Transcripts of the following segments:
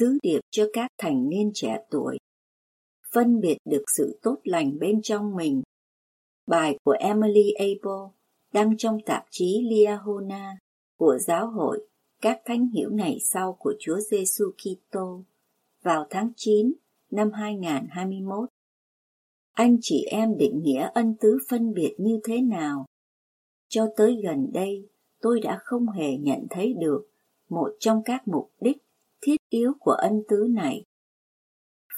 Sứ điệp cho các thành niên trẻ tuổi phân biệt được sự tốt lành bên trong mình bài của Emily Abel đăng trong tạp chí Liahona của giáo hội các thánh hiểu ngày sau của Chúa Giêsu Kitô vào tháng 9 năm 2021. Anh chị em định nghĩa ân tứ phân biệt như thế nào? Cho tới gần đây, tôi đã không hề nhận thấy được một trong các mục đích yếu của ân tứ này.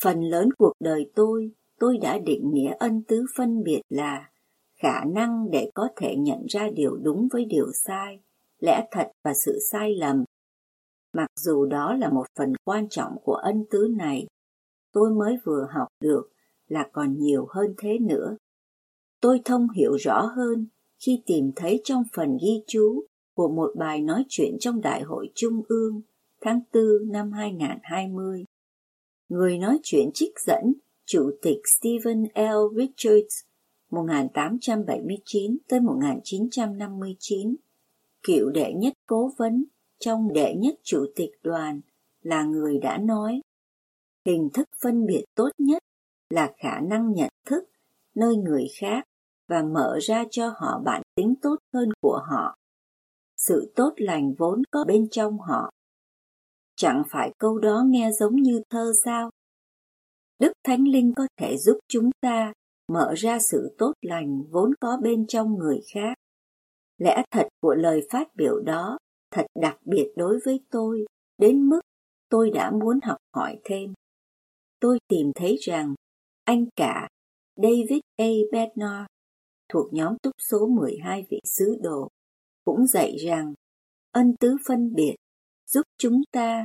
Phần lớn cuộc đời tôi, tôi đã định nghĩa ân tứ phân biệt là khả năng để có thể nhận ra điều đúng với điều sai, lẽ thật và sự sai lầm. Mặc dù đó là một phần quan trọng của ân tứ này, tôi mới vừa học được là còn nhiều hơn thế nữa. Tôi thông hiểu rõ hơn khi tìm thấy trong phần ghi chú của một bài nói chuyện trong Đại hội Trung ương tháng 4 năm 2020. Người nói chuyện trích dẫn Chủ tịch Stephen L. Richards 1879 tới 1959, cựu đệ nhất cố vấn trong đệ nhất chủ tịch đoàn là người đã nói hình thức phân biệt tốt nhất là khả năng nhận thức nơi người khác và mở ra cho họ bản tính tốt hơn của họ sự tốt lành vốn có bên trong họ Chẳng phải câu đó nghe giống như thơ sao? Đức Thánh Linh có thể giúp chúng ta mở ra sự tốt lành vốn có bên trong người khác. Lẽ thật của lời phát biểu đó thật đặc biệt đối với tôi, đến mức tôi đã muốn học hỏi thêm. Tôi tìm thấy rằng anh cả David A. Bednar thuộc nhóm túc số 12 vị sứ đồ cũng dạy rằng ân tứ phân biệt giúp chúng ta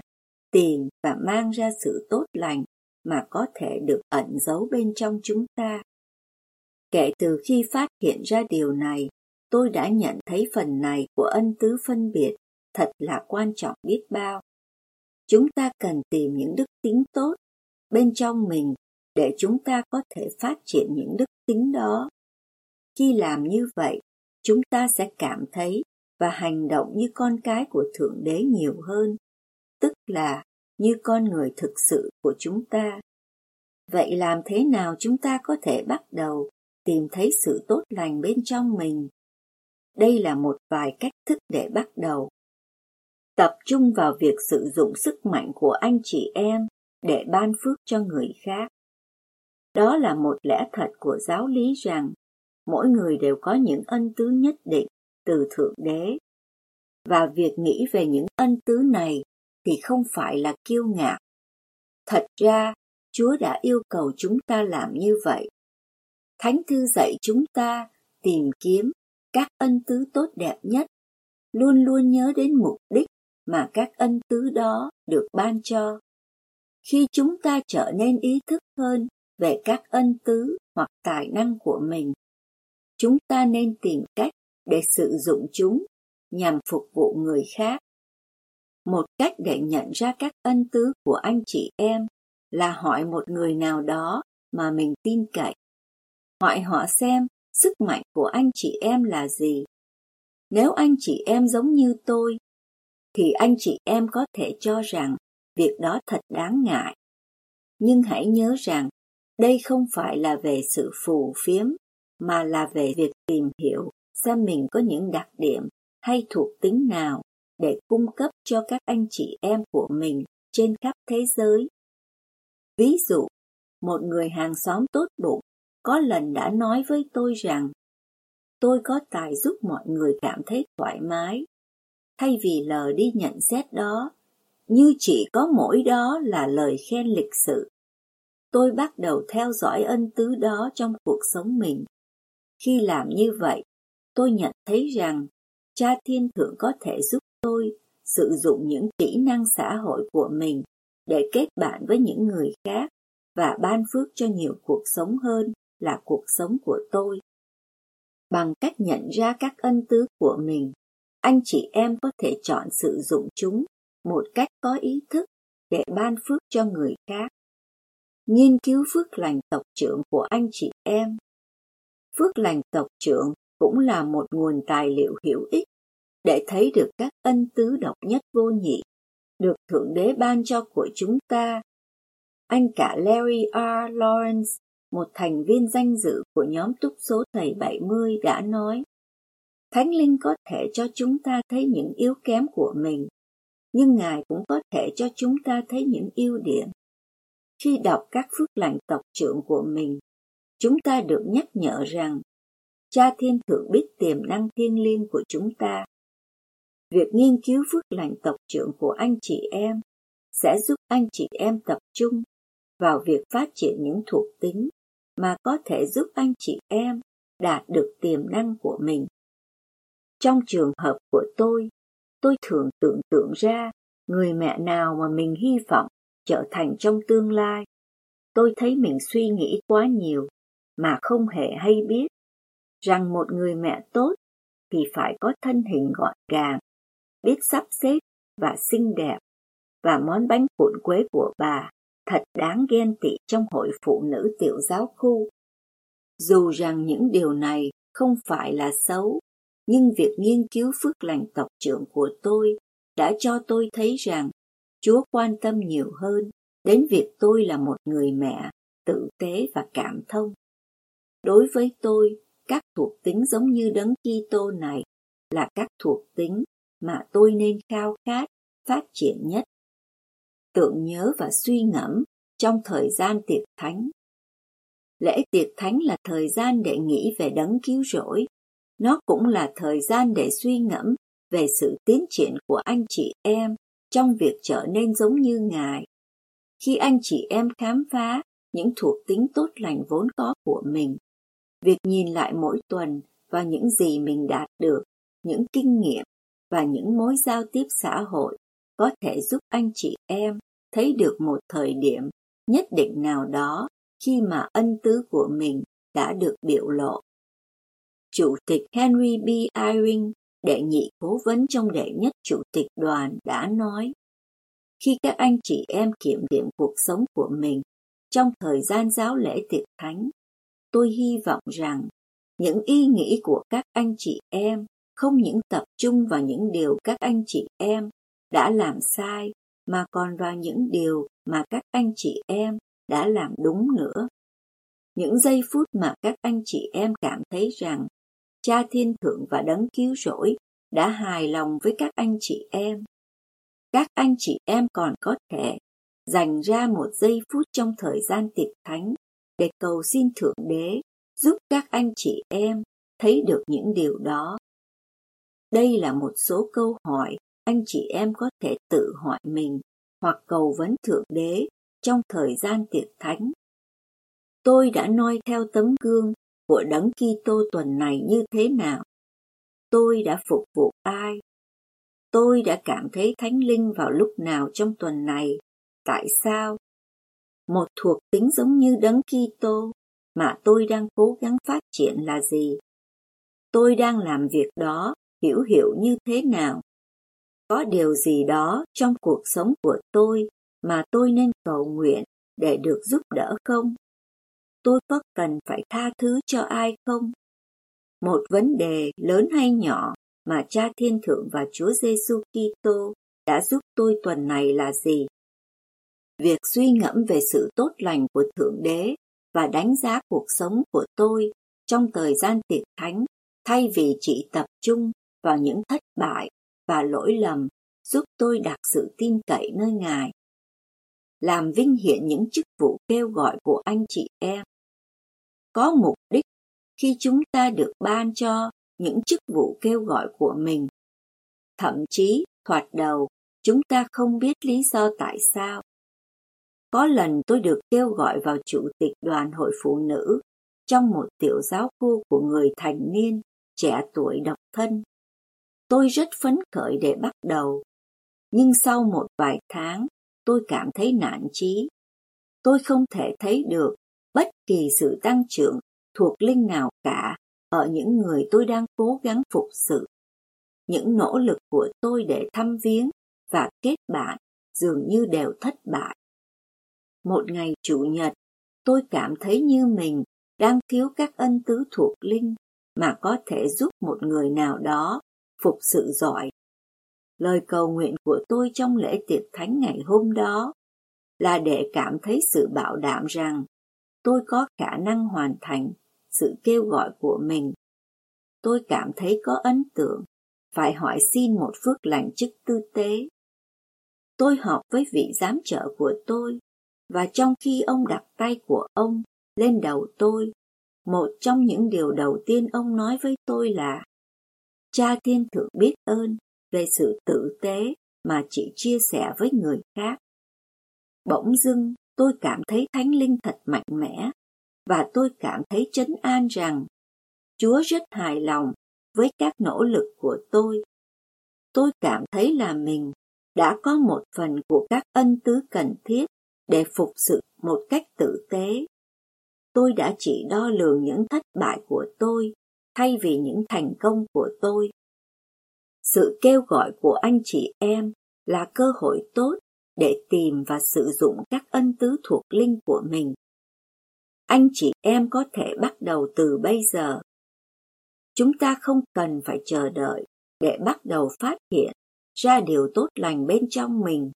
tìm và mang ra sự tốt lành mà có thể được ẩn giấu bên trong chúng ta. Kể từ khi phát hiện ra điều này, tôi đã nhận thấy phần này của ân tứ phân biệt thật là quan trọng biết bao. Chúng ta cần tìm những đức tính tốt bên trong mình để chúng ta có thể phát triển những đức tính đó. Khi làm như vậy, chúng ta sẽ cảm thấy và hành động như con cái của Thượng Đế nhiều hơn, tức là như con người thực sự của chúng ta. Vậy làm thế nào chúng ta có thể bắt đầu tìm thấy sự tốt lành bên trong mình? Đây là một vài cách thức để bắt đầu. Tập trung vào việc sử dụng sức mạnh của anh chị em để ban phước cho người khác. Đó là một lẽ thật của giáo lý rằng mỗi người đều có những ân tứ nhất định từ Thượng Đế. Và việc nghĩ về những ân tứ này thì không phải là kiêu ngạo. Thật ra, Chúa đã yêu cầu chúng ta làm như vậy. Thánh thư dạy chúng ta tìm kiếm các ân tứ tốt đẹp nhất, luôn luôn nhớ đến mục đích mà các ân tứ đó được ban cho. Khi chúng ta trở nên ý thức hơn về các ân tứ hoặc tài năng của mình, chúng ta nên tìm cách để sử dụng chúng nhằm phục vụ người khác một cách để nhận ra các ân tứ của anh chị em là hỏi một người nào đó mà mình tin cậy. Hỏi họ xem sức mạnh của anh chị em là gì. Nếu anh chị em giống như tôi, thì anh chị em có thể cho rằng việc đó thật đáng ngại. Nhưng hãy nhớ rằng đây không phải là về sự phù phiếm, mà là về việc tìm hiểu xem mình có những đặc điểm hay thuộc tính nào để cung cấp cho các anh chị em của mình trên khắp thế giới. Ví dụ, một người hàng xóm tốt bụng có lần đã nói với tôi rằng tôi có tài giúp mọi người cảm thấy thoải mái. Thay vì lờ đi nhận xét đó, như chỉ có mỗi đó là lời khen lịch sự. Tôi bắt đầu theo dõi ân tứ đó trong cuộc sống mình. Khi làm như vậy, tôi nhận thấy rằng Cha Thiên Thượng có thể giúp tôi sử dụng những kỹ năng xã hội của mình để kết bạn với những người khác và ban phước cho nhiều cuộc sống hơn là cuộc sống của tôi. Bằng cách nhận ra các ân tứ của mình, anh chị em có thể chọn sử dụng chúng một cách có ý thức để ban phước cho người khác. Nghiên cứu phước lành tộc trưởng của anh chị em. Phước lành tộc trưởng cũng là một nguồn tài liệu hữu ích để thấy được các ân tứ độc nhất vô nhị được Thượng Đế ban cho của chúng ta. Anh cả Larry R. Lawrence, một thành viên danh dự của nhóm túc số thầy 70 đã nói, Thánh Linh có thể cho chúng ta thấy những yếu kém của mình, nhưng Ngài cũng có thể cho chúng ta thấy những ưu điểm. Khi đọc các phước lành tộc trưởng của mình, chúng ta được nhắc nhở rằng Cha Thiên Thượng biết tiềm năng thiêng liêng của chúng ta. Việc nghiên cứu phước lành tộc trưởng của anh chị em sẽ giúp anh chị em tập trung vào việc phát triển những thuộc tính mà có thể giúp anh chị em đạt được tiềm năng của mình. Trong trường hợp của tôi, tôi thường tưởng tượng ra người mẹ nào mà mình hy vọng trở thành trong tương lai. Tôi thấy mình suy nghĩ quá nhiều mà không hề hay biết rằng một người mẹ tốt thì phải có thân hình gọn gàng, biết sắp xếp và xinh đẹp, và món bánh cuộn quế của bà thật đáng ghen tị trong hội phụ nữ tiểu giáo khu. Dù rằng những điều này không phải là xấu, nhưng việc nghiên cứu phước lành tộc trưởng của tôi đã cho tôi thấy rằng Chúa quan tâm nhiều hơn đến việc tôi là một người mẹ tử tế và cảm thông. Đối với tôi, các thuộc tính giống như đấng Kitô này là các thuộc tính mà tôi nên khao khát phát triển nhất. Tưởng nhớ và suy ngẫm trong thời gian tiệc thánh. Lễ tiệc thánh là thời gian để nghĩ về đấng cứu rỗi. Nó cũng là thời gian để suy ngẫm về sự tiến triển của anh chị em trong việc trở nên giống như Ngài. Khi anh chị em khám phá những thuộc tính tốt lành vốn có của mình, việc nhìn lại mỗi tuần và những gì mình đạt được, những kinh nghiệm và những mối giao tiếp xã hội có thể giúp anh chị em thấy được một thời điểm nhất định nào đó khi mà ân tứ của mình đã được biểu lộ. Chủ tịch Henry B. Eyring, đệ nhị cố vấn trong đệ nhất chủ tịch đoàn đã nói, khi các anh chị em kiểm điểm cuộc sống của mình trong thời gian giáo lễ tiệc thánh, tôi hy vọng rằng, những ý nghĩ của các anh chị em, không những tập trung vào những điều các anh chị em đã làm sai, mà còn vào những điều mà các anh chị em đã làm đúng nữa. Những giây phút mà các anh chị em cảm thấy rằng cha thiên thượng và đấng cứu rỗi đã hài lòng với các anh chị em. Các anh chị em còn có thể dành ra một giây phút trong thời gian tiệc thánh để cầu xin Thượng Đế, giúp các anh chị em thấy được những điều đó. Đây là một số câu hỏi anh chị em có thể tự hỏi mình hoặc cầu vấn Thượng Đế trong thời gian tiệc thánh. Tôi đã noi theo tấm gương của Đấng Kitô tuần này như thế nào? Tôi đã phục vụ ai? Tôi đã cảm thấy thánh linh vào lúc nào trong tuần này? Tại sao? Một thuộc tính giống như Đấng Kitô, mà tôi đang cố gắng phát triển là gì? Tôi đang làm việc đó hiểu hiểu như thế nào? Có điều gì đó trong cuộc sống của tôi mà tôi nên cầu nguyện để được giúp đỡ không? Tôi có cần phải tha thứ cho ai không? Một vấn đề lớn hay nhỏ mà Cha Thiên Thượng và Chúa Giêsu Kitô đã giúp tôi tuần này là gì? Việc suy ngẫm về sự tốt lành của Thượng Đế và đánh giá cuộc sống của tôi trong thời gian tiệc thánh thay vì chỉ tập trung vào những thất bại và lỗi lầm giúp tôi đặt sự tin cậy nơi Ngài. Làm vinh hiển những chức vụ kêu gọi của anh chị em. Có mục đích khi chúng ta được ban cho những chức vụ kêu gọi của mình. Thậm chí, thoạt đầu, chúng ta không biết lý do tại sao. Có lần tôi được kêu gọi vào chủ tịch đoàn hội phụ nữ trong một tiểu giáo khu của người thành niên, trẻ tuổi độc thân. Tôi rất phấn khởi để bắt đầu. Nhưng sau một vài tháng, tôi cảm thấy nản chí. Tôi không thể thấy được bất kỳ sự tăng trưởng thuộc linh nào cả ở những người tôi đang cố gắng phục sự. Những nỗ lực của tôi để thăm viếng và kết bạn dường như đều thất bại. Một ngày Chủ nhật, tôi cảm thấy như mình đang thiếu các ân tứ thuộc linh mà có thể giúp một người nào đó phục sự giỏi. Lời cầu nguyện của tôi trong lễ tiệc thánh ngày hôm đó là để cảm thấy sự bảo đảm rằng tôi có khả năng hoàn thành sự kêu gọi của mình. Tôi cảm thấy có ấn tượng, phải hỏi xin một phước lành chức tư tế. Tôi họp với vị giám trợ của tôi, và trong khi ông đặt tay của ông lên đầu tôi, một trong những điều đầu tiên ông nói với tôi là Cha Thiên Thượng biết ơn về sự tử tế mà chị chia sẻ với người khác. Bỗng dưng tôi cảm thấy Thánh Linh thật mạnh mẽ và tôi cảm thấy chấn an rằng Chúa rất hài lòng với các nỗ lực của tôi. Tôi cảm thấy là mình đã có một phần của các ân tứ cần thiết để phục sự một cách tử tế. Tôi đã chỉ đo lường những thất bại của tôi thay vì những thành công của tôi. Sự kêu gọi của anh chị em là cơ hội tốt để tìm và sử dụng các ân tứ thuộc linh của mình. Anh chị em có thể bắt đầu từ bây giờ. Chúng ta không cần phải chờ đợi để bắt đầu phát hiện ra điều tốt lành bên trong mình.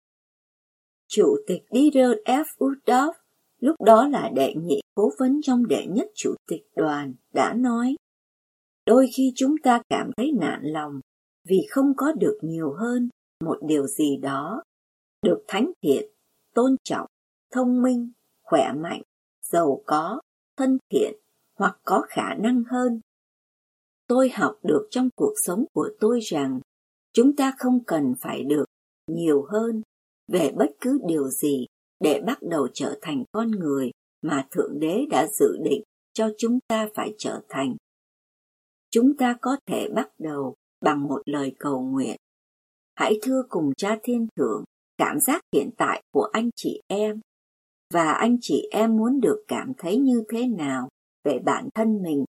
Chủ tịch Dieter F. Uddorf, lúc đó là đệ nhị cố vấn trong đệ nhất chủ tịch đoàn, đã nói Đôi khi chúng ta cảm thấy nản lòng vì không có được nhiều hơn một điều gì đó, được thánh thiện, tôn trọng, thông minh, khỏe mạnh, giàu có, thân thiện hoặc có khả năng hơn. Tôi học được trong cuộc sống của tôi rằng chúng ta không cần phải được nhiều hơn về bất cứ điều gì để bắt đầu trở thành con người mà Thượng Đế đã dự định cho chúng ta phải trở thành. Chúng ta có thể bắt đầu bằng một lời cầu nguyện. Hãy thưa cùng cha thiên thượng cảm giác hiện tại của anh chị em và anh chị em muốn được cảm thấy như thế nào về bản thân mình.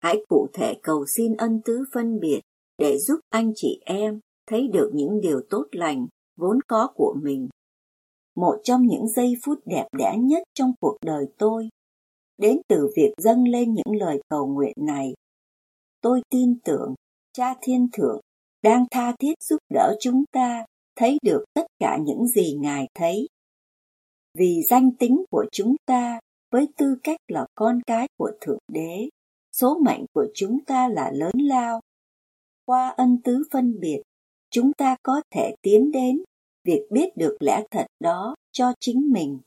Hãy cụ thể cầu xin ân tứ phân biệt để giúp anh chị em thấy được những điều tốt lành vốn có của mình. Một trong những giây phút đẹp đẽ nhất trong cuộc đời tôi đến từ việc dâng lên những lời cầu nguyện này. Tôi tin tưởng Cha Thiên Thượng đang tha thiết giúp đỡ chúng ta thấy được tất cả những gì Ngài thấy. Vì danh tính của chúng ta với tư cách là con cái của Thượng Đế, số mệnh của chúng ta là lớn lao. Qua ân tứ phân biệt, chúng ta có thể tiến đến việc biết được lẽ thật đó cho chính mình.